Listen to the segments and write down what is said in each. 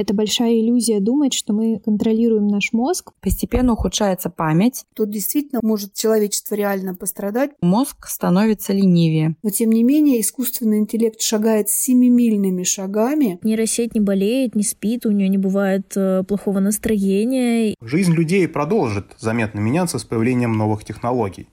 Это большая иллюзия думать, что мы контролируем наш мозг. Постепенно ухудшается память. Тут действительно может человечество реально пострадать. Мозг становится ленивее. Но тем не менее искусственный интеллект шагает семимильными шагами. Нейросеть не болеет, не спит, у нее не бывает э, плохого настроения. Жизнь людей продолжит заметно меняться с появлением новых технологий.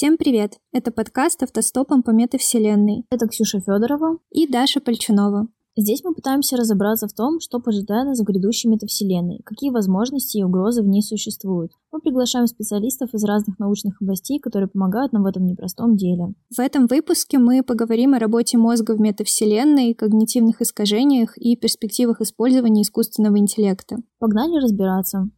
Всем привет! Это подкаст «Автостопом по метавселенной». Это Ксюша Федорова и Даша Пальчунова. Здесь мы пытаемся разобраться в том, что поджидает нас в грядущей метавселенной, какие возможности и угрозы в ней существуют. Мы приглашаем специалистов из разных научных областей, которые помогают нам в этом непростом деле. В этом выпуске мы поговорим о работе мозга в метавселенной, когнитивных искажениях и перспективах использования искусственного интеллекта. Погнали разбираться.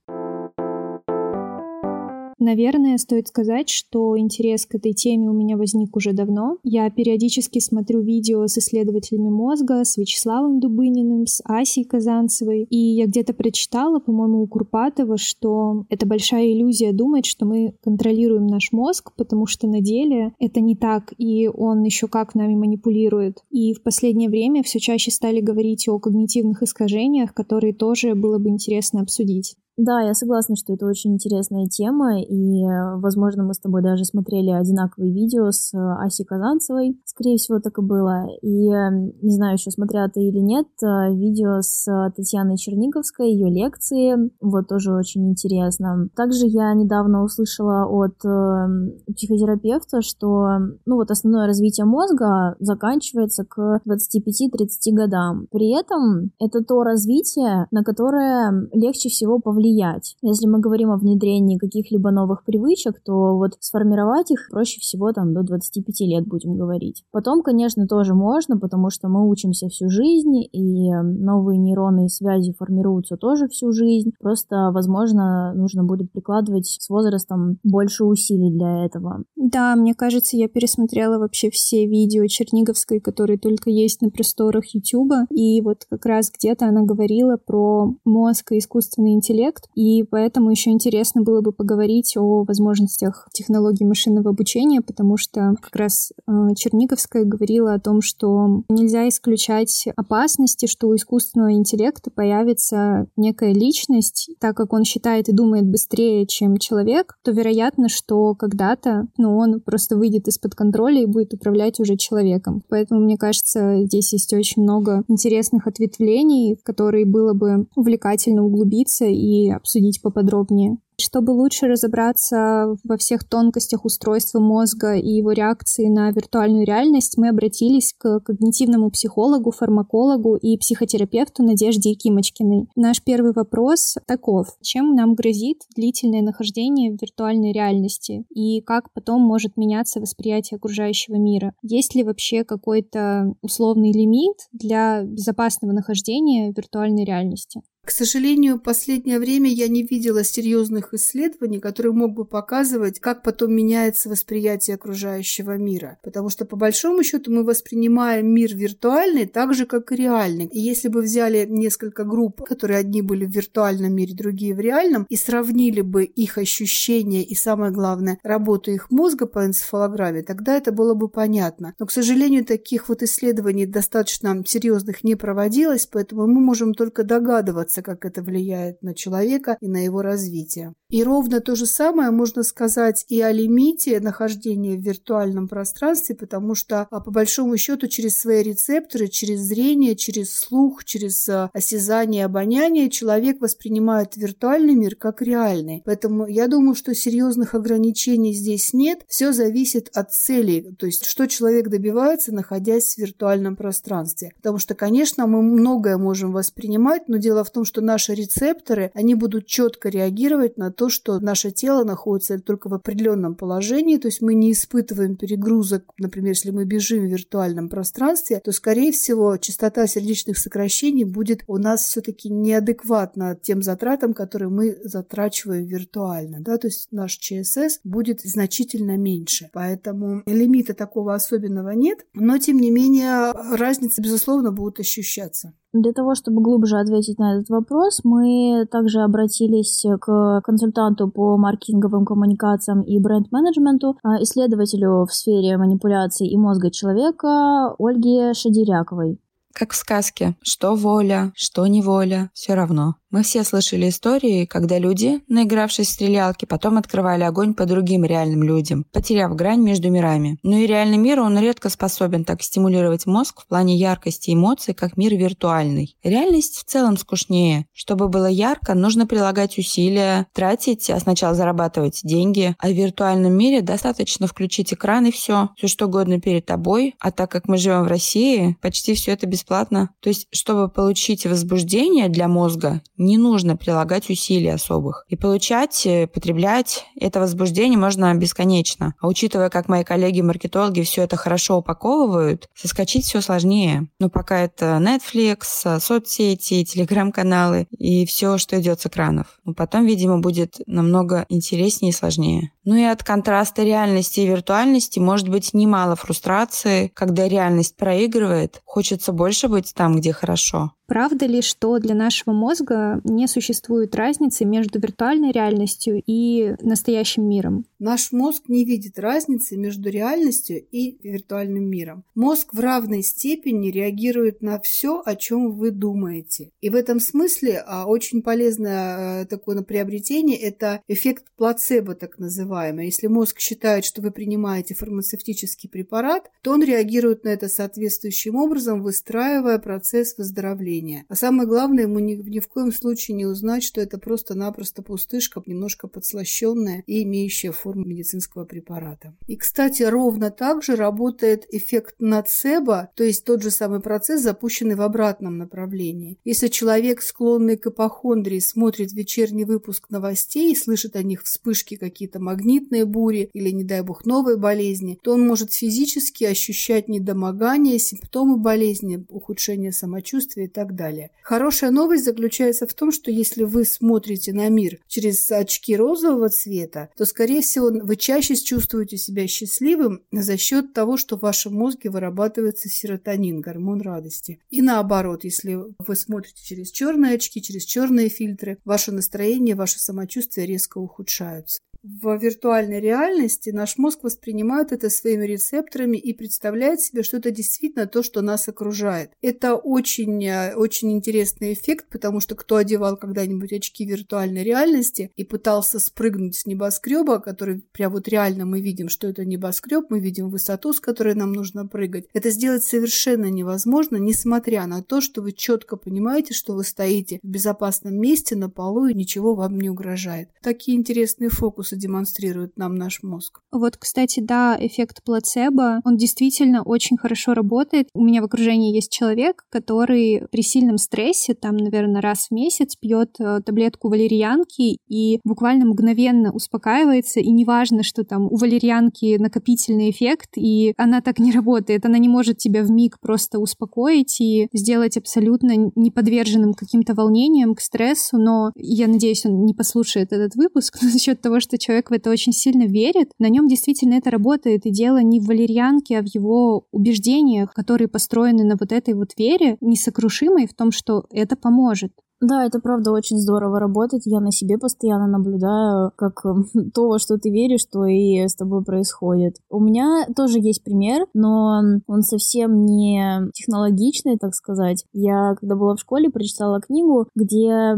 Наверное, стоит сказать, что интерес к этой теме у меня возник уже давно. Я периодически смотрю видео с исследователями мозга, с Вячеславом Дубыниным, с Асей Казанцевой. И я где-то прочитала, по-моему, у Курпатова, что это большая иллюзия думать, что мы контролируем наш мозг, потому что на деле это не так, и он еще как нами манипулирует. И в последнее время все чаще стали говорить о когнитивных искажениях, которые тоже было бы интересно обсудить. Да, я согласна, что это очень интересная тема, и, возможно, мы с тобой даже смотрели одинаковые видео с э, Асей Казанцевой. Скорее всего, так и было. И эм, не знаю, еще смотря ты или нет, э, видео с Татьяной Черниковской, ее лекции, вот тоже очень интересно. Также я недавно услышала от эм, психотерапевта, что, ну вот, основное развитие мозга заканчивается к 25-30 годам. При этом это то развитие, на которое легче всего повлиять повлиять. Если мы говорим о внедрении каких-либо новых привычек, то вот сформировать их проще всего там до 25 лет, будем говорить. Потом, конечно, тоже можно, потому что мы учимся всю жизнь, и новые нейронные связи формируются тоже всю жизнь. Просто, возможно, нужно будет прикладывать с возрастом больше усилий для этого. Да, мне кажется, я пересмотрела вообще все видео Черниговской, которые только есть на просторах Ютуба, и вот как раз где-то она говорила про мозг и искусственный интеллект, проект, и поэтому еще интересно было бы поговорить о возможностях технологий машинного обучения, потому что как раз э, Черниковская говорила о том, что нельзя исключать опасности, что у искусственного интеллекта появится некая личность, так как он считает и думает быстрее, чем человек, то вероятно, что когда-то ну, он просто выйдет из-под контроля и будет управлять уже человеком. Поэтому, мне кажется, здесь есть очень много интересных ответвлений, в которые было бы увлекательно углубиться и обсудить поподробнее. Чтобы лучше разобраться во всех тонкостях устройства мозга и его реакции на виртуальную реальность, мы обратились к когнитивному психологу, фармакологу и психотерапевту Надежде Якимочкиной. Наш первый вопрос таков. Чем нам грозит длительное нахождение в виртуальной реальности? И как потом может меняться восприятие окружающего мира? Есть ли вообще какой-то условный лимит для безопасного нахождения в виртуальной реальности? К сожалению, в последнее время я не видела серьезных исследований, которые мог бы показывать, как потом меняется восприятие окружающего мира. Потому что, по большому счету, мы воспринимаем мир виртуальный так же, как и реальный. И если бы взяли несколько групп, которые одни были в виртуальном мире, другие в реальном, и сравнили бы их ощущения и, самое главное, работу их мозга по энцефалограмме, тогда это было бы понятно. Но, к сожалению, таких вот исследований достаточно серьезных не проводилось, поэтому мы можем только догадываться, разобраться, как это влияет на человека и на его развитие. И ровно то же самое можно сказать и о лимите нахождения в виртуальном пространстве, потому что, а, по большому счету, через свои рецепторы, через зрение, через слух, через а, осязание, обоняние человек воспринимает виртуальный мир как реальный. Поэтому я думаю, что серьезных ограничений здесь нет. Все зависит от целей, то есть что человек добивается, находясь в виртуальном пространстве. Потому что, конечно, мы многое можем воспринимать, но дело в том, что наши рецепторы, они будут четко реагировать на то, что наше тело находится только в определенном положении, то есть мы не испытываем перегрузок, например, если мы бежим в виртуальном пространстве, то, скорее всего, частота сердечных сокращений будет у нас все-таки неадекватна тем затратам, которые мы затрачиваем виртуально, да, то есть наш ЧСС будет значительно меньше, поэтому лимита такого особенного нет, но, тем не менее, разница, безусловно, будет ощущаться. Для того, чтобы глубже ответить на этот вопрос, мы также обратились к консультанту по маркетинговым коммуникациям и бренд-менеджменту, а, исследователю в сфере манипуляций и мозга человека Ольге Шадиряковой. Как в сказке. Что воля, что неволя, все равно. Мы все слышали истории, когда люди, наигравшись в стрелялки, потом открывали огонь по другим реальным людям, потеряв грань между мирами. Но и реальный мир, он редко способен так стимулировать мозг в плане яркости эмоций, как мир виртуальный. Реальность в целом скучнее. Чтобы было ярко, нужно прилагать усилия, тратить, а сначала зарабатывать деньги. А в виртуальном мире достаточно включить экран и все. Все что угодно перед тобой. А так как мы живем в России, почти все это бесплатно. То есть, чтобы получить возбуждение для мозга, не нужно прилагать усилий особых. И получать, э, потреблять это возбуждение можно бесконечно. А учитывая, как мои коллеги-маркетологи все это хорошо упаковывают, соскочить все сложнее. Но пока это Netflix, э, соцсети, телеграм-каналы и все, что идет с экранов. Но потом, видимо, будет намного интереснее и сложнее. Ну и от контраста реальности и виртуальности может быть немало фрустрации, когда реальность проигрывает, хочется больше быть там, где хорошо. Правда ли, что для нашего мозга не существует разницы между виртуальной реальностью и настоящим миром? Наш мозг не видит разницы между реальностью и виртуальным миром. Мозг в равной степени реагирует на все, о чем вы думаете. И в этом смысле а, очень полезное а, такое приобретение – это эффект плацебо, так называемый. Если мозг считает, что вы принимаете фармацевтический препарат, то он реагирует на это соответствующим образом, выстраивая процесс выздоровления. А самое главное, ему ни, ни в коем случае не узнать, что это просто-напросто пустышка, немножко подслащенная и имеющая форму медицинского препарата. И, кстати, ровно так же работает эффект нацебо, то есть тот же самый процесс, запущенный в обратном направлении. Если человек, склонный к апохондрии, смотрит вечерний выпуск новостей и слышит о них вспышки какие-то магнитные бури или, не дай бог, новые болезни, то он может физически ощущать недомогание, симптомы болезни, ухудшение самочувствия и так далее. Хорошая новость заключается в том, что если вы смотрите на мир через очки розового цвета, то, скорее всего, вы чаще чувствуете себя счастливым за счет того, что в вашем мозге вырабатывается серотонин, гормон радости. И наоборот, если вы смотрите через черные очки, через черные фильтры, ваше настроение, ваше самочувствие резко ухудшаются в виртуальной реальности наш мозг воспринимает это своими рецепторами и представляет себе, что это действительно то, что нас окружает. Это очень, э, очень интересный эффект, потому что кто одевал когда-нибудь очки виртуальной реальности и пытался спрыгнуть с небоскреба, который прям вот реально мы видим, что это небоскреб, мы видим высоту, с которой нам нужно прыгать. Это сделать совершенно невозможно, несмотря на то, что вы четко понимаете, что вы стоите в безопасном месте на полу и ничего вам не угрожает. Такие интересные фокусы фокусы демонстрирует нам наш мозг. Вот, кстати, да, эффект плацебо, он действительно очень хорошо работает. У меня в окружении есть человек, который при сильном стрессе, там, наверное, раз в месяц пьет э, таблетку валерьянки и буквально мгновенно успокаивается, и неважно, что там у валерьянки накопительный эффект, и она так не работает, она не может тебя в миг просто успокоить и сделать абсолютно неподверженным каким-то волнениям, к стрессу, но я надеюсь, он не послушает этот выпуск, но за счет того, что человек в это очень сильно верит, на нем действительно это работает. И дело не в валерьянке, а в его убеждениях, которые построены на вот этой вот вере, несокрушимой в том, что это поможет. Да, это правда очень здорово работает. Я на себе постоянно наблюдаю, как то, во что ты веришь, что и с тобой происходит. У меня тоже есть пример, но он совсем не технологичный, так сказать. Я, когда была в школе, прочитала книгу, где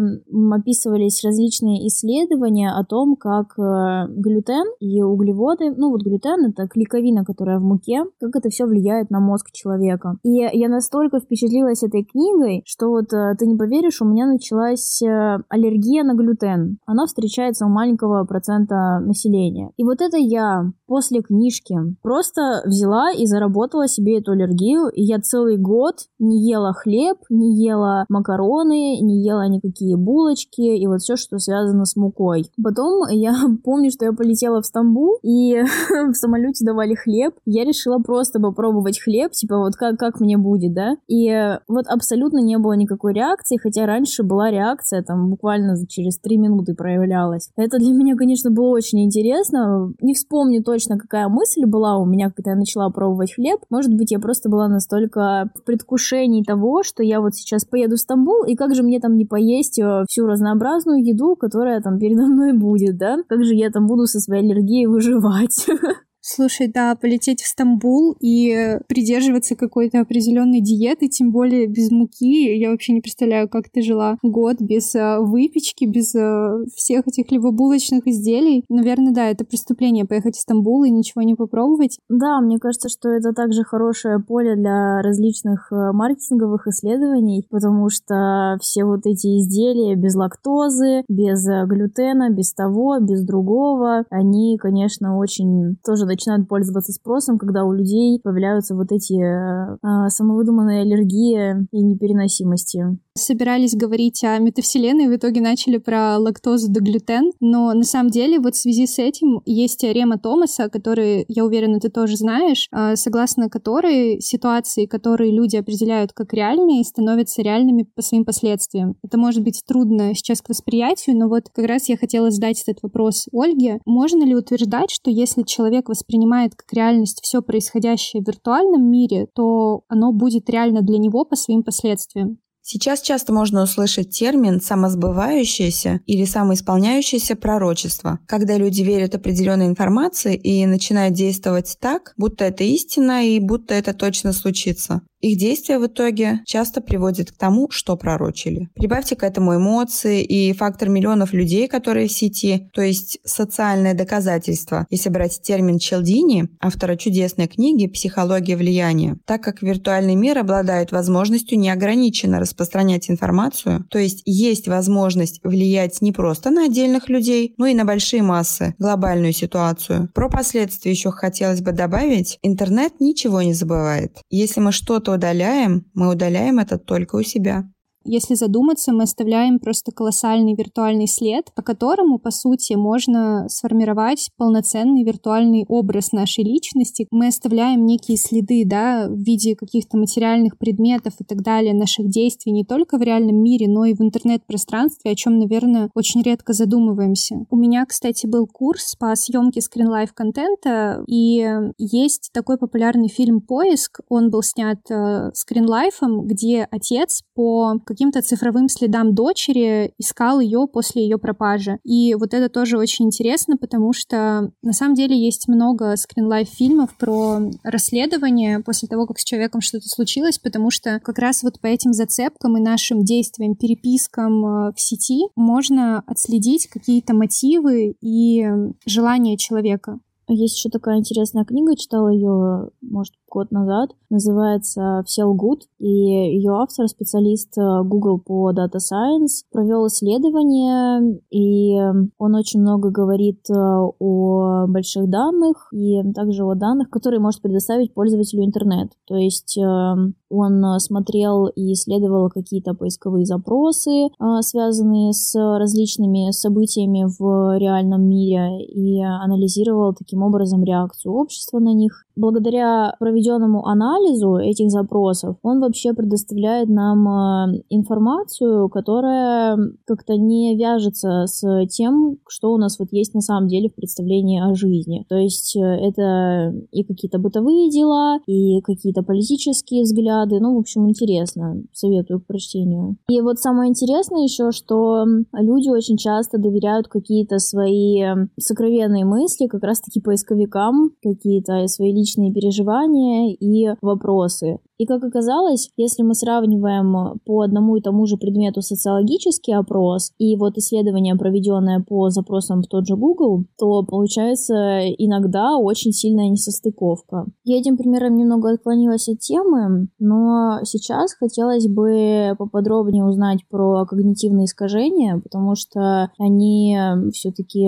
описывались различные исследования о том, как э, глютен и углеводы, ну вот глютен — это клейковина, которая в муке, как это все влияет на мозг человека. И я настолько впечатлилась этой книгой, что вот э, ты не поверишь, у меня началась э, аллергия на глютен. Она встречается у маленького процента населения. И вот это я после книжки просто взяла и заработала себе эту аллергию. И я целый год не ела хлеб, не ела макароны, не ела никакие булочки и вот все, что связано с мукой. Потом я помню, что я полетела в Стамбул, и в самолете давали хлеб. Я решила просто попробовать хлеб, типа вот как, как мне будет, да. И вот абсолютно не было никакой реакции, хотя раньше была реакция, там буквально через три минуты проявлялась. Это для меня, конечно, было очень интересно. Не вспомню точно, какая мысль была у меня, когда я начала пробовать хлеб. Может быть, я просто была настолько в предвкушении того, что я вот сейчас поеду в Стамбул, и как же мне там не поесть э, всю разнообразную еду, которая там передо мной будет, да? Как же я там буду со своей аллергией выживать? Слушай, да, полететь в Стамбул и придерживаться какой-то определенной диеты, тем более без муки. Я вообще не представляю, как ты жила год без э, выпечки, без э, всех этих хлебобулочных изделий. Наверное, да, это преступление поехать в Стамбул и ничего не попробовать. Да, мне кажется, что это также хорошее поле для различных э, маркетинговых исследований, потому что все вот эти изделия без лактозы, без глютена, без того, без другого, они, конечно, очень тоже начинают пользоваться спросом, когда у людей появляются вот эти э, э, самовыдуманные аллергии и непереносимости собирались говорить о метавселенной, в итоге начали про лактозу да глютен, но на самом деле вот в связи с этим есть теорема Томаса, который, я уверена, ты тоже знаешь, а, согласно которой ситуации, которые люди определяют как реальные, становятся реальными по своим последствиям. Это может быть трудно сейчас к восприятию, но вот как раз я хотела задать этот вопрос Ольге. Можно ли утверждать, что если человек воспринимает как реальность все происходящее в виртуальном мире, то оно будет реально для него по своим последствиям? Сейчас часто можно услышать термин «самосбывающееся» или «самоисполняющееся пророчество», когда люди верят определенной информации и начинают действовать так, будто это истина и будто это точно случится. Их действия в итоге часто приводят к тому, что пророчили. Прибавьте к этому эмоции и фактор миллионов людей, которые в сети, то есть социальное доказательство, если брать термин Челдини, автора чудесной книги «Психология влияния», так как виртуальный мир обладает возможностью неограниченно распространять информацию, то есть есть возможность влиять не просто на отдельных людей, но и на большие массы, глобальную ситуацию. Про последствия еще хотелось бы добавить, интернет ничего не забывает. Если мы что-то удаляем, мы удаляем это только у себя. Если задуматься, мы оставляем просто колоссальный виртуальный след, по которому, по сути, можно сформировать полноценный виртуальный образ нашей личности. Мы оставляем некие следы, да, в виде каких-то материальных предметов и так далее, наших действий не только в реальном мире, но и в интернет-пространстве, о чем, наверное, очень редко задумываемся. У меня, кстати, был курс по съемке скринлайф контента, и есть такой популярный фильм «Поиск». Он был снят э, скринлайфом, где отец по каким-то цифровым следам дочери, искал ее после ее пропажи. И вот это тоже очень интересно, потому что на самом деле есть много скринлайф фильмов про расследование после того, как с человеком что-то случилось, потому что как раз вот по этим зацепкам и нашим действиям, перепискам э, в сети можно отследить какие-то мотивы и желания человека. Есть еще такая интересная книга, читала ее, может, год назад. Называется «Все лгут». И ее автор, специалист э, Google по Data Science, провел исследование, и он очень много говорит э, о больших данных и также о данных, которые может предоставить пользователю интернет. То есть э, он смотрел и исследовал какие-то поисковые запросы, связанные с различными событиями в реальном мире, и анализировал таким образом реакцию общества на них. Благодаря проведенному анализу этих запросов он вообще предоставляет нам э, информацию, которая как-то не вяжется с тем, что у нас вот есть на самом деле в представлении о жизни. То есть э, это и какие-то бытовые дела, и какие-то политические взгляды. Ну, в общем, интересно. Советую к прочтению. И вот самое интересное еще, что люди очень часто доверяют какие-то свои сокровенные мысли как раз-таки поисковикам, какие-то свои личные переживания и вопросы. И как оказалось, если мы сравниваем по одному и тому же предмету социологический опрос и вот исследование, проведенное по запросам в тот же Google, то получается иногда очень сильная несостыковка. Я этим примером немного отклонилась от темы, но сейчас хотелось бы поподробнее узнать про когнитивные искажения, потому что они все-таки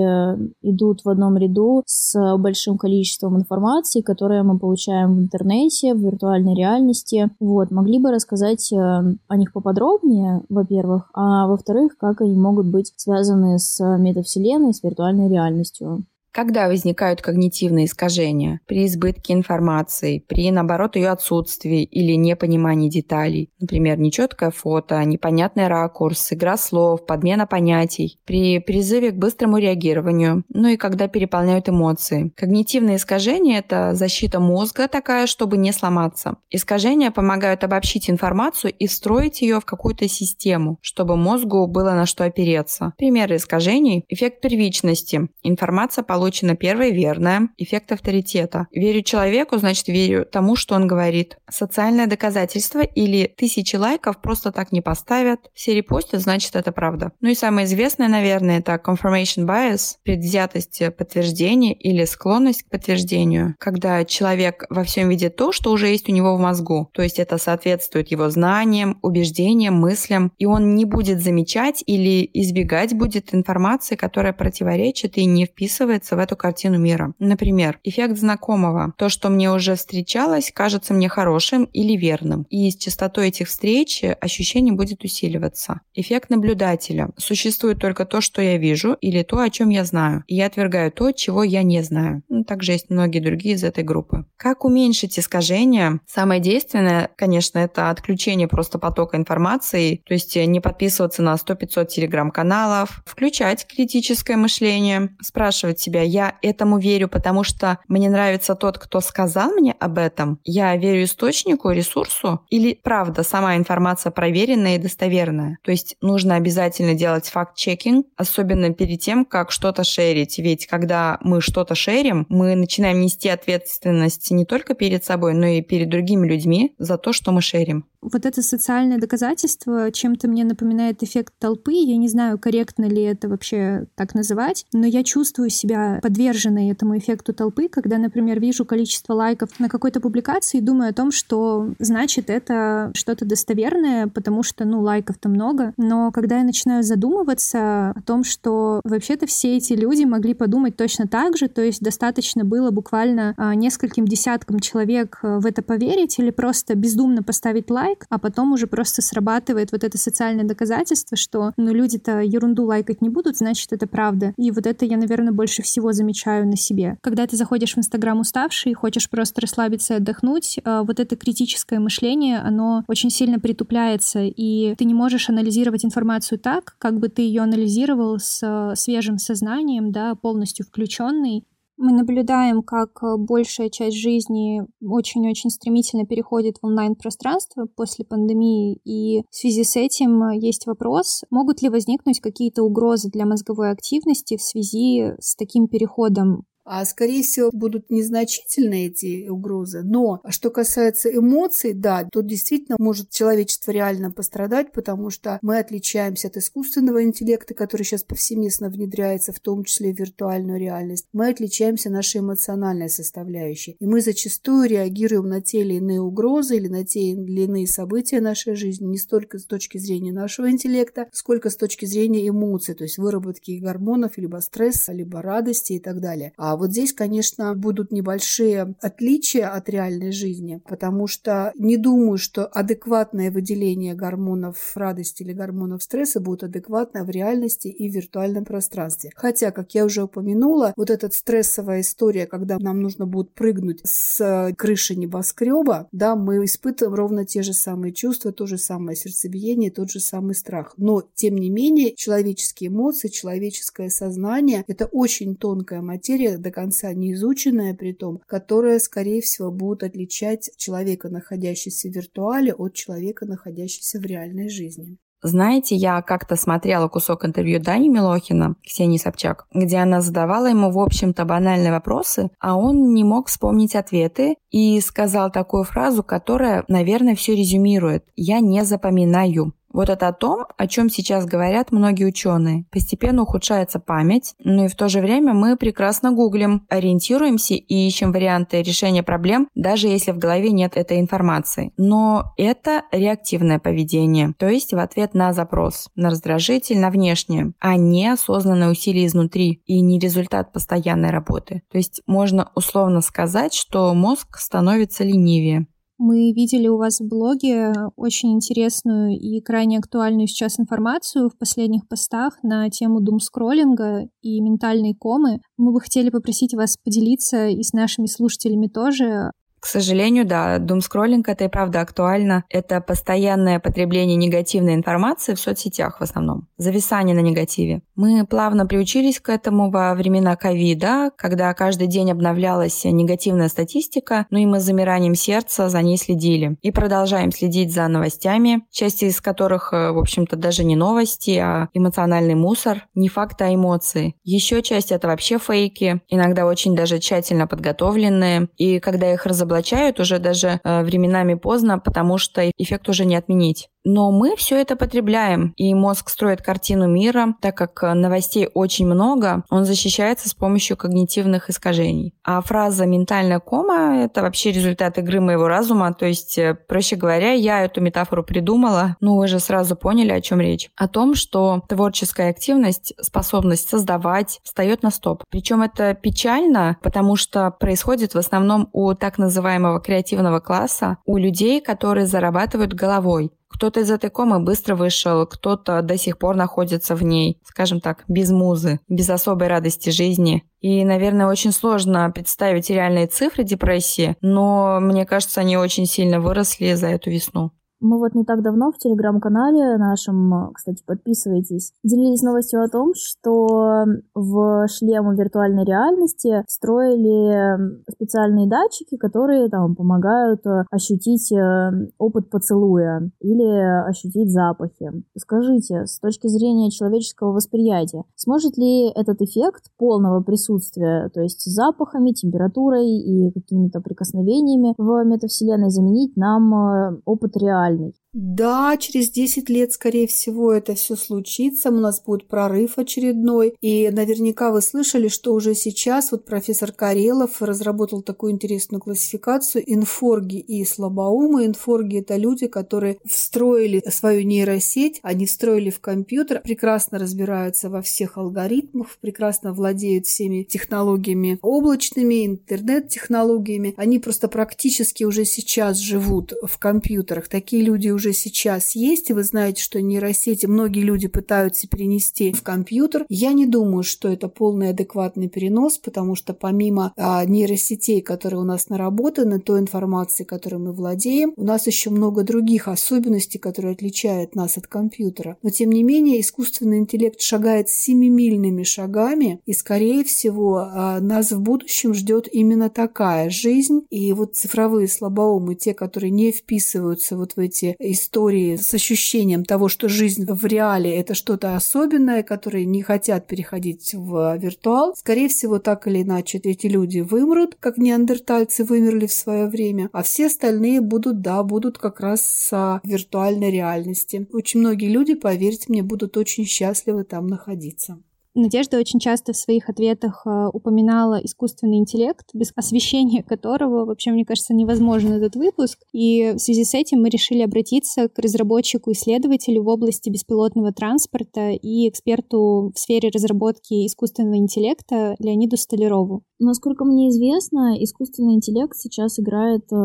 идут в одном ряду с большим количеством информации, которое мы получаем в интернете, в виртуальной реальности. Вот, могли бы рассказать э, о них поподробнее, во-первых, а во-вторых, как они могут быть связаны с метавселенной, с виртуальной реальностью. Когда возникают когнитивные искажения? При избытке информации, при, наоборот, ее отсутствии или непонимании деталей. Например, нечеткое фото, непонятный ракурс, игра слов, подмена понятий. При призыве к быстрому реагированию. Ну и когда переполняют эмоции. Когнитивные искажения – это защита мозга такая, чтобы не сломаться. Искажения помогают обобщить информацию и встроить ее в какую-то систему, чтобы мозгу было на что опереться. Примеры искажений – эффект первичности. Информация получена получено первое верное, эффект авторитета. Верю человеку, значит верю тому, что он говорит. Социальное доказательство или тысячи лайков просто так не поставят. Все репостят, значит это правда. Ну и самое известное, наверное, это confirmation bias, предвзятость подтверждения или склонность к подтверждению, когда человек во всем видит то, что уже есть у него в мозгу. То есть это соответствует его знаниям, убеждениям, мыслям, и он не будет замечать или избегать будет информации, которая противоречит и не вписывается в эту картину мира. Например, эффект знакомого. То, что мне уже встречалось, кажется мне хорошим или верным. И с частотой этих встреч ощущение будет усиливаться. Эффект наблюдателя. Существует только то, что я вижу, или то, о чем я знаю. И я отвергаю то, чего я не знаю. Ну, также есть многие другие из этой группы. Как уменьшить искажения? Самое действенное, конечно, это отключение просто потока информации, то есть не подписываться на 100-500 телеграм-каналов, включать критическое мышление, спрашивать себя, я этому верю, потому что мне нравится тот, кто сказал мне об этом, я верю источнику, ресурсу, или правда сама информация проверенная и достоверная. То есть нужно обязательно делать факт-чекинг, особенно перед тем, как что-то шерить. Ведь когда мы что-то шерим, мы начинаем нести ответственность не только перед собой, но и перед другими людьми за то, что мы шерим вот это социальное доказательство чем-то мне напоминает эффект толпы. Я не знаю, корректно ли это вообще так называть, но я чувствую себя подверженной этому эффекту толпы, когда, например, вижу количество лайков на какой-то публикации и думаю о том, что значит это что-то достоверное, потому что, ну, лайков-то много. Но когда я начинаю задумываться о том, что вообще-то все эти люди могли подумать точно так же, то есть достаточно было буквально а, нескольким десяткам человек а, в это поверить или просто бездумно поставить лайк, лайк, а потом уже просто срабатывает вот это социальное доказательство, что ну люди-то ерунду лайкать не будут, значит это правда. И вот это я, наверное, больше всего замечаю на себе. Когда ты заходишь в Инстаграм уставший, хочешь просто расслабиться и отдохнуть, а, вот это критическое мышление, оно очень сильно притупляется, и ты не можешь анализировать информацию так, как бы ты ее анализировал с а, свежим сознанием, да, полностью включенный, мы наблюдаем, как э, большая часть жизни очень-очень стремительно переходит в онлайн-пространство после пандемии, и в связи с этим э, есть вопрос, могут ли возникнуть какие-то угрозы для мозговой активности в связи с таким переходом а скорее всего будут незначительны эти угрозы. Но что касается эмоций, да, тут действительно может человечество реально пострадать, потому что мы отличаемся от искусственного интеллекта, который сейчас повсеместно внедряется, в том числе в виртуальную реальность. Мы отличаемся нашей эмоциональной составляющей. И мы зачастую реагируем на те или иные угрозы или на те или иные события нашей жизни не столько с точки зрения нашего интеллекта, сколько с точки зрения эмоций, то есть выработки гормонов, либо стресса, либо радости и так далее. А вот здесь, конечно, будут небольшие отличия от реальной жизни, потому что не думаю, что адекватное выделение гормонов радости или гормонов стресса будет адекватно в реальности и в виртуальном пространстве. Хотя, как я уже упомянула, вот эта стрессовая история, когда нам нужно будет прыгнуть с крыши небоскреба, да, мы испытываем ровно те же самые чувства, то же самое сердцебиение, тот же самый страх. Но, тем не менее, человеческие эмоции, человеческое сознание – это очень тонкая материя, до конца не изученная при том, которая, скорее всего, будет отличать человека, находящегося в виртуале, от человека, находящегося в реальной жизни. Знаете, я как-то смотрела кусок интервью Дани Милохина, Ксении Собчак, где она задавала ему, в общем-то, банальные вопросы, а он не мог вспомнить ответы и сказал такую фразу, которая, наверное, все резюмирует. «Я не запоминаю». Вот это о том, о чем сейчас говорят многие ученые. Постепенно ухудшается память, но и в то же время мы прекрасно гуглим, ориентируемся и ищем варианты решения проблем, даже если в голове нет этой информации. Но это реактивное поведение, то есть в ответ на запрос, на раздражитель, на внешнее, а не осознанное усилие изнутри и не результат постоянной работы. То есть можно условно сказать, что мозг становится ленивее. Мы видели у вас в блоге очень интересную и крайне актуальную сейчас информацию в последних постах на тему думскроллинга и ментальной комы. Мы бы хотели попросить вас поделиться и с нашими слушателями тоже к сожалению, да, думскроллинг это и правда актуально. Это постоянное потребление негативной информации в соцсетях в основном. Зависание на негативе. Мы плавно приучились к этому во времена ковида, когда каждый день обновлялась негативная статистика, ну и мы с замиранием сердца за ней следили. И продолжаем следить за новостями, части из которых, э, в общем-то, даже не новости, а эмоциональный мусор, не факты, а эмоции. Еще часть это вообще фейки, иногда очень даже тщательно подготовленные. И когда их разоблачают, разоблачают уже даже э, временами поздно, потому что эффект уже не отменить. Но мы все это потребляем, и мозг строит картину мира, так как э, новостей очень много, он защищается с помощью когнитивных искажений. А фраза «ментальная кома» — это вообще результат игры моего разума, то есть, э, проще говоря, я эту метафору придумала, ну вы же сразу поняли, о чем речь. О том, что творческая активность, способность создавать, встает на стоп. Причем это печально, потому что происходит в основном у так называемого креативного класса, у людей, которые зарабатывают головой. Кто-то из этой комы быстро вышел, кто-то до сих пор находится в ней, скажем так, без музы, без особой радости жизни. И, наверное, очень сложно представить реальные цифры депрессии, но мне кажется, они очень сильно выросли за эту весну. Мы вот не так давно в телеграм-канале нашем, кстати, подписывайтесь, делились новостью о том, что в шлему виртуальной реальности встроили специальные датчики, которые там помогают э, ощутить э, опыт поцелуя или ощутить запахи. Скажите, с точки зрения человеческого восприятия, сможет ли этот эффект полного присутствия, то есть запахами, температурой и какими-то прикосновениями в метавселенной заменить нам э, опыт реальности? Реальный. Да, через 10 лет, скорее всего, это все случится. У нас будет прорыв очередной. И наверняка вы слышали, что уже сейчас вот профессор Карелов разработал такую интересную классификацию инфорги и слабоумы. Инфорги – это люди, которые встроили свою нейросеть, они встроили в компьютер, прекрасно разбираются во всех алгоритмах, прекрасно владеют всеми технологиями облачными, интернет-технологиями. Они просто практически уже сейчас живут в компьютерах. Такие люди уже уже сейчас есть, и вы знаете, что нейросети многие люди пытаются перенести в компьютер. Я не думаю, что это полный адекватный перенос, потому что помимо а, нейросетей, которые у нас наработаны, той информации, которой мы владеем, у нас еще много других особенностей, которые отличают нас от компьютера. Но тем не менее, искусственный интеллект шагает семимильными шагами, и, скорее всего, а, нас в будущем ждет именно такая жизнь. И вот цифровые слабоумы, те, которые не вписываются вот в эти истории с ощущением того, что жизнь в реале – это что-то особенное, которые не хотят переходить в виртуал. Скорее всего, так или иначе, эти люди вымрут, как неандертальцы вымерли в свое время, а все остальные будут, да, будут как раз с виртуальной реальности. Очень многие люди, поверьте мне, будут очень счастливы там находиться. Надежда очень часто в своих ответах э, упоминала искусственный интеллект, без освещения которого, вообще, мне кажется, невозможен этот выпуск. И в связи с этим мы решили обратиться к разработчику-исследователю в области беспилотного транспорта и эксперту в сфере разработки искусственного интеллекта Леониду Столярову. Насколько мне известно, искусственный интеллект сейчас играет э,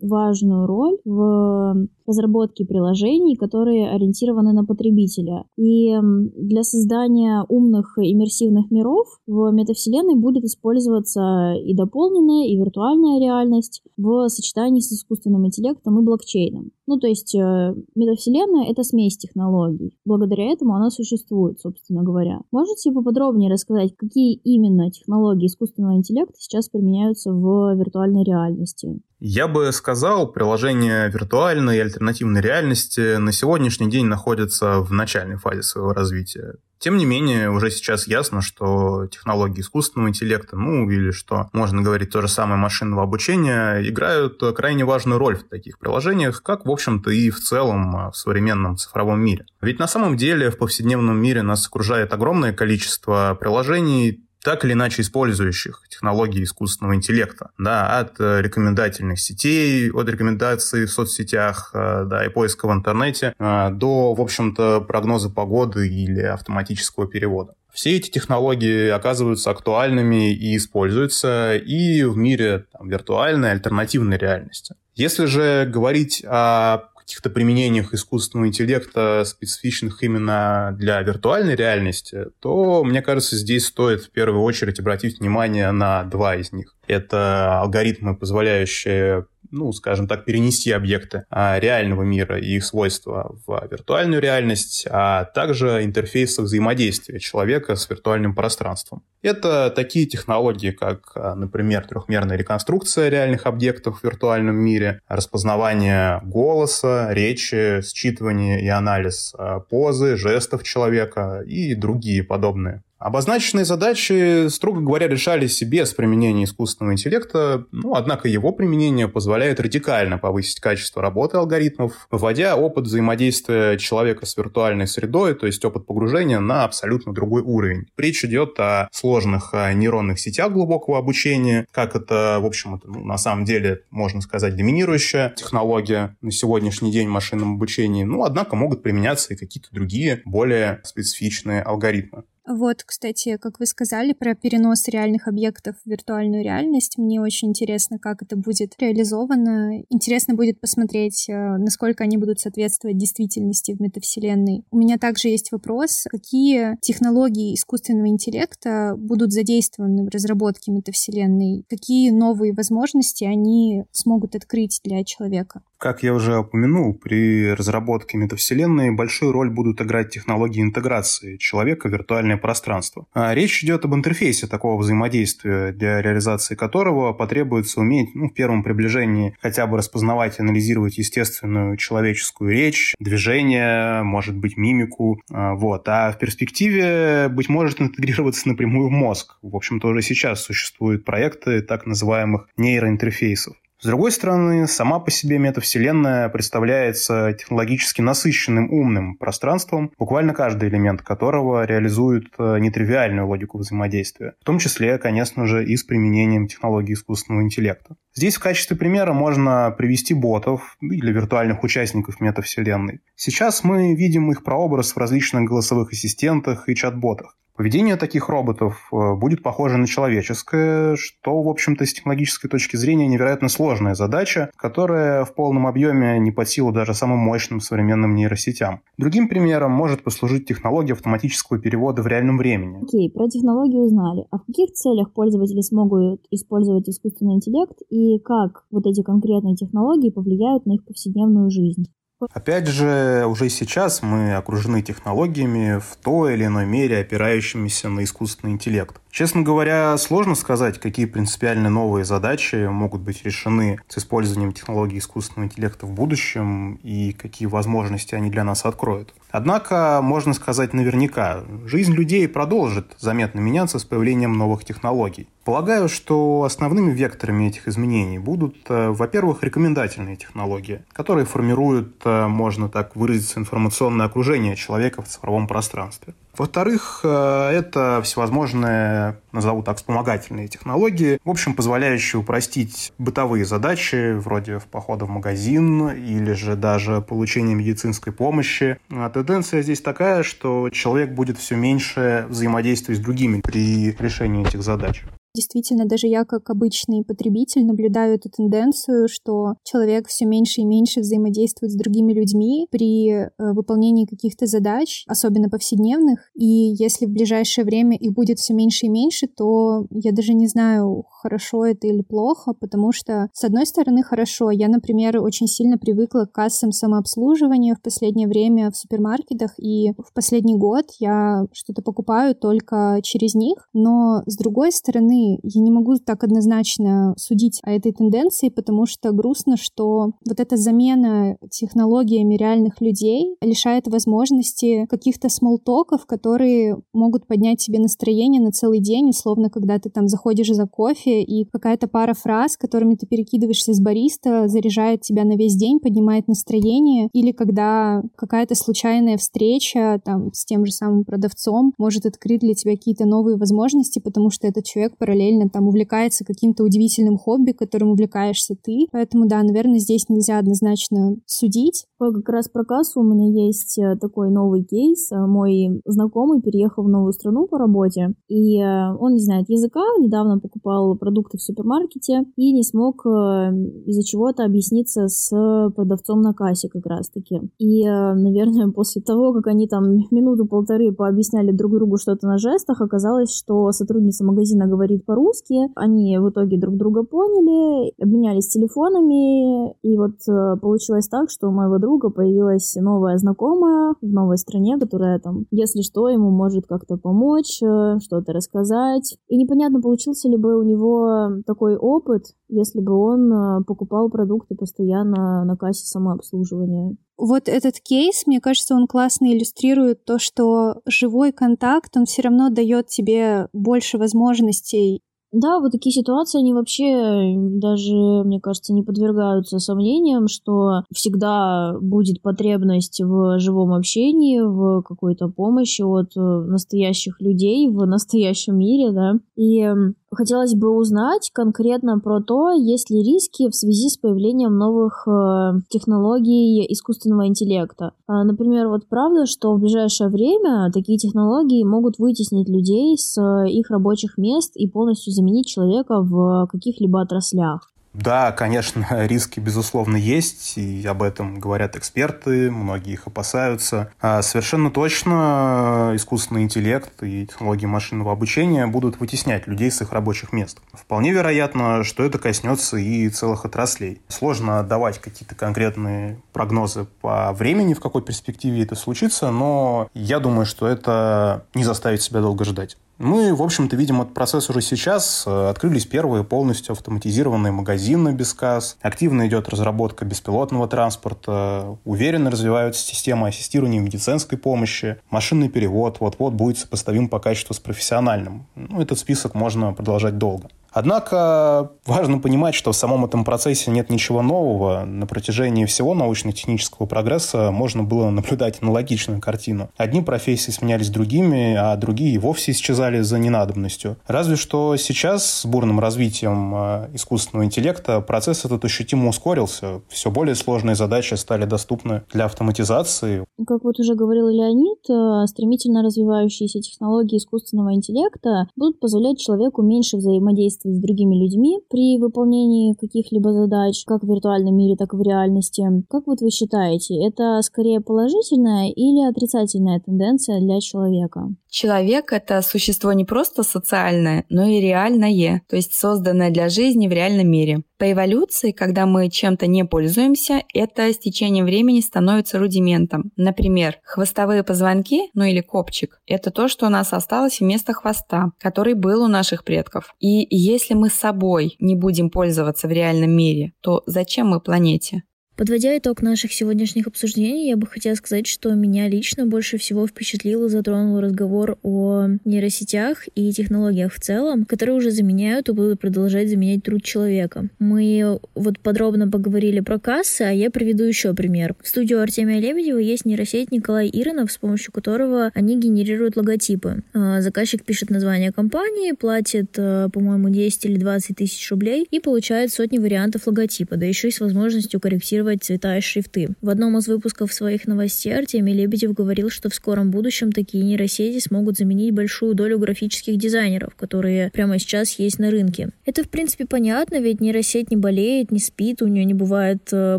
важную роль в разработке приложений, которые ориентированы на потребителя. И для создания умных иммерсивных миров в метавселенной будет использоваться и дополненная, и виртуальная реальность в сочетании с искусственным интеллектом и блокчейном. Ну, то есть э, метавселенная — это смесь технологий. Благодаря этому она существует, собственно говоря. Можете поподробнее рассказать, какие именно технологии искусственного интеллекта сейчас применяются в виртуальной реальности? Я бы сказал, приложение виртуальной и альтернативной реальности на сегодняшний день находится в начальной фазе своего развития. Тем не менее, уже сейчас ясно, что технологии искусственного интеллекта, ну или что можно говорить то же самое машинного обучения, играют крайне важную роль в таких приложениях, как, в общем-то, и в целом в современном цифровом мире. Ведь на самом деле в повседневном мире нас окружает огромное количество приложений, так или иначе использующих технологии искусственного интеллекта, да, от э, рекомендательных сетей, от рекомендаций в соцсетях, э, да, и поиска в интернете, э, до, в общем-то, прогноза погоды или автоматического перевода. Все эти технологии оказываются актуальными и используются и в мире там, виртуальной альтернативной реальности. Если же говорить о каких-то применениях искусственного интеллекта, специфичных именно для виртуальной реальности, то, мне кажется, здесь стоит в первую очередь обратить внимание на два из них. Это алгоритмы, позволяющие ну, скажем так, перенести объекты а, реального мира и их свойства в виртуальную реальность, а также интерфейсы взаимодействия человека с виртуальным пространством. Это такие технологии, как, а, например, трехмерная реконструкция реальных объектов в виртуальном мире, распознавание голоса, речи, считывание и анализ а, позы, жестов человека и другие подобные. Обозначенные задачи, строго говоря, решались без применения искусственного интеллекта, ну, однако его применение позволяет радикально повысить качество работы алгоритмов, вводя опыт взаимодействия человека с виртуальной средой, то есть опыт погружения на абсолютно другой уровень. Речь идет о сложных нейронных сетях глубокого обучения, как это, в общем, это, ну, на самом деле, можно сказать, доминирующая технология на сегодняшний день в машинном обучении, ну, однако могут применяться и какие-то другие, более специфичные алгоритмы. Вот, кстати, как вы сказали про перенос реальных объектов в виртуальную реальность, мне очень интересно, как это будет реализовано. Интересно будет посмотреть, э, насколько они будут соответствовать действительности в метавселенной. У меня также есть вопрос, какие технологии искусственного интеллекта будут задействованы в разработке метавселенной? Какие новые возможности они смогут открыть для человека? Как я уже упомянул, при разработке метавселенной большую роль будут играть технологии интеграции человека в виртуальное пространство. А речь идет об интерфейсе такого взаимодействия, для реализации которого потребуется уметь ну, в первом приближении хотя бы распознавать и анализировать естественную человеческую речь, движение, может быть, мимику. А, вот. А в перспективе, быть может, интегрироваться напрямую в мозг. В общем-то, уже сейчас существуют проекты так называемых нейроинтерфейсов. С другой стороны, сама по себе метавселенная представляется технологически насыщенным умным пространством, буквально каждый элемент которого реализует э, нетривиальную логику взаимодействия, в том числе, конечно же, и с применением технологий искусственного интеллекта. Здесь в качестве примера можно привести ботов или виртуальных участников метавселенной. Сейчас мы видим их прообраз в различных голосовых ассистентах и чат-ботах. Поведение таких роботов э, будет похоже на человеческое, что, в общем-то, с технологической точки зрения невероятно сложная задача, которая в полном объеме не под силу даже самым мощным современным нейросетям. Другим примером может послужить технология автоматического перевода в реальном времени. Окей, okay, про технологии узнали. А в каких целях пользователи смогут использовать искусственный интеллект и как вот эти конкретные технологии повлияют на их повседневную жизнь? Опять же, уже сейчас мы окружены технологиями в той или иной мере опирающимися на искусственный интеллект. Честно говоря, сложно сказать, какие принципиально новые задачи могут быть решены с использованием технологий искусственного интеллекта в будущем и какие возможности они для нас откроют. Однако, можно сказать наверняка, жизнь людей продолжит заметно меняться с появлением новых технологий. Полагаю, что основными векторами этих изменений будут, э, во-первых, рекомендательные технологии, которые формируют, э, можно так выразиться, информационное окружение человека в цифровом пространстве. Во-вторых, э, это всевозможные, назову так, вспомогательные технологии, в общем, позволяющие упростить бытовые задачи, вроде похода в магазин или же даже получения медицинской помощи. А тенденция здесь такая, что человек будет все меньше взаимодействовать с другими при решении этих задач. Действительно, даже я, как обычный потребитель, наблюдаю эту тенденцию, что человек все меньше и меньше взаимодействует с другими людьми при э, выполнении каких-то задач, особенно повседневных. И если в ближайшее время их будет все меньше и меньше, то я даже не знаю, хорошо это или плохо, потому что, с одной стороны, хорошо. Я, например, очень сильно привыкла к кассам самообслуживания в последнее время в супермаркетах, и в последний год я что-то покупаю только через них. Но, с другой стороны, я не могу так однозначно судить о этой тенденции, потому что грустно, что вот эта замена технологиями реальных людей лишает возможности каких-то смолтоков, которые могут поднять себе настроение на целый день, условно, когда ты там заходишь за кофе, и какая-то пара фраз, которыми ты перекидываешься с бариста, заряжает тебя на весь день, поднимает настроение, или когда какая-то случайная встреча там с тем же самым продавцом может открыть для тебя какие-то новые возможности, потому что этот человек параллельно там увлекается каким-то удивительным хобби, которым увлекаешься ты. Поэтому, да, наверное, здесь нельзя однозначно судить. Ой, как раз про кассу у меня есть э, такой новый кейс. Э, мой знакомый переехал в новую страну по работе, и э, он не знает языка, недавно покупал продукты в супермаркете и не смог из-за чего-то объясниться с продавцом на кассе как раз-таки. И, наверное, после того, как они там минуту-полторы пообъясняли друг другу что-то на жестах, оказалось, что сотрудница магазина говорит по-русски, они в итоге друг друга поняли, обменялись телефонами, и вот получилось так, что у моего друга друга появилась новая знакомая в новой стране, которая там, если что, ему может как-то помочь, э, что-то рассказать. И непонятно, получился ли бы у него такой опыт, если бы он э, покупал продукты постоянно на кассе самообслуживания. Вот этот кейс, мне кажется, он классно иллюстрирует то, что живой контакт, он все равно дает тебе больше возможностей да, вот такие ситуации, они вообще даже, мне кажется, не подвергаются сомнениям, что всегда будет потребность в живом общении, в какой-то помощи от э, настоящих людей в настоящем мире, да. И Хотелось бы узнать конкретно про то, есть ли риски в связи с появлением новых э, технологий искусственного интеллекта. А, например, вот правда, что в ближайшее время такие технологии могут вытеснить людей с э, их рабочих мест и полностью заменить человека в каких-либо отраслях. Да, конечно, риски, безусловно, есть, и об этом говорят эксперты, многие их опасаются. А совершенно точно искусственный интеллект и технологии машинного обучения будут вытеснять людей с их рабочих мест. Вполне вероятно, что это коснется и целых отраслей. Сложно давать какие-то конкретные прогнозы по времени, в какой перспективе это случится, но я думаю, что это не заставит себя долго ждать. Мы, в общем-то, видим этот процесс уже сейчас. Открылись первые полностью автоматизированные магазины без касс. Активно идет разработка беспилотного транспорта. Уверенно развиваются системы ассистирования медицинской помощи. Машинный перевод вот-вот будет сопоставим по качеству с профессиональным. Ну, этот список можно продолжать долго. Однако важно понимать, что в самом этом процессе нет ничего нового. На протяжении всего научно-технического прогресса можно было наблюдать аналогичную картину. Одни профессии сменялись другими, а другие вовсе исчезали за ненадобностью. Разве что сейчас с бурным развитием э, искусственного интеллекта процесс этот ощутимо ускорился. Все более сложные задачи стали доступны для автоматизации. Как вот уже говорил Леонид, э, стремительно развивающиеся технологии искусственного интеллекта будут позволять человеку меньше взаимодействовать взаимодействовать с другими людьми при выполнении каких-либо задач, как в виртуальном мире, так и в реальности. Как вот вы считаете, это скорее положительная или отрицательная тенденция для человека? Человек — это существо не просто социальное, но и реальное, то есть созданное для жизни в реальном мире. По эволюции, когда мы чем-то не пользуемся, это с течением времени становится рудиментом. Например, хвостовые позвонки, ну или копчик, это то, что у нас осталось вместо хвоста, который был у наших предков. И если мы собой не будем пользоваться в реальном мире, то зачем мы планете? Подводя итог наших сегодняшних обсуждений, я бы хотела сказать, что меня лично больше всего впечатлил и затронул разговор о нейросетях и технологиях в целом, которые уже заменяют и будут продолжать заменять труд человека. Мы вот подробно поговорили про кассы, а я приведу еще пример. В студию Артемия Лебедева есть нейросеть Николай Иронов, с помощью которого они генерируют логотипы. А, заказчик пишет название компании, платит, а, по-моему, 10 или 20 тысяч рублей и получает сотни вариантов логотипа, да еще и с возможностью корректировать анализировать цвета и шрифты. В одном из выпусков своих новостей Артемий Лебедев говорил, что в скором будущем такие нейросети смогут заменить большую долю графических дизайнеров, которые прямо сейчас есть на рынке. Это, в принципе, понятно, ведь нейросеть не болеет, не спит, у нее не бывает э,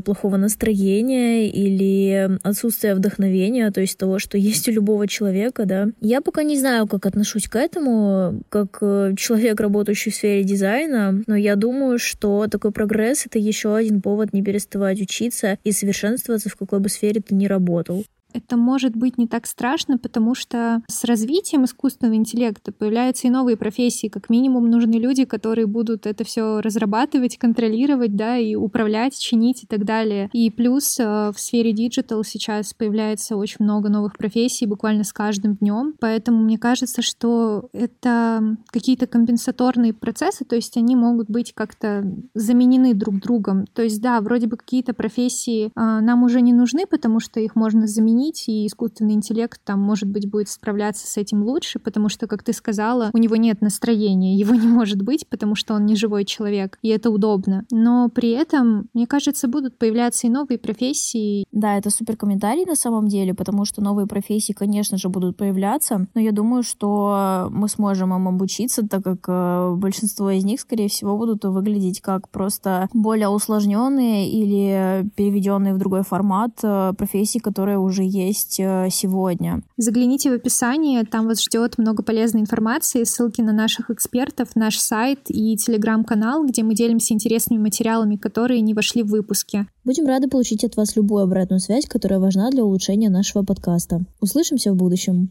плохого настроения или отсутствия вдохновения, то есть того, что есть у любого человека, да. Я пока не знаю, как отношусь к этому, как э, человек, работающий в сфере дизайна, но я думаю, что такой прогресс — это еще один повод не переставать учиться учиться и совершенствоваться в какой бы сфере ты ни работал это может быть не так страшно, потому что с развитием искусственного интеллекта появляются и новые профессии. Как минимум нужны люди, которые будут это все разрабатывать, контролировать, да, и управлять, чинить и так далее. И плюс э, в сфере digital сейчас появляется очень много новых профессий буквально с каждым днем. Поэтому мне кажется, что это какие-то компенсаторные процессы, то есть они могут быть как-то заменены друг другом. То есть да, вроде бы какие-то профессии э, нам уже не нужны, потому что их можно заменить заменить, и искусственный интеллект там, может быть, будет справляться с этим лучше, потому что, как ты сказала, у него нет настроения, его не может быть, потому что он не живой человек, и это удобно. Но при этом, мне кажется, будут появляться и новые профессии. Да, это супер комментарий на самом деле, потому что новые профессии, конечно же, будут появляться, но я думаю, что мы сможем им обучиться, так как э, большинство из них, скорее всего, будут выглядеть как просто более усложненные или переведенные в другой формат э, профессии, которые уже есть э, сегодня. Загляните в описание, там вас ждет много полезной информации, ссылки на наших экспертов, наш сайт и телеграм-канал, где мы делимся интересными материалами, которые не вошли в выпуски. Будем рады получить от вас любую обратную связь, которая важна для улучшения нашего подкаста. Услышимся в будущем.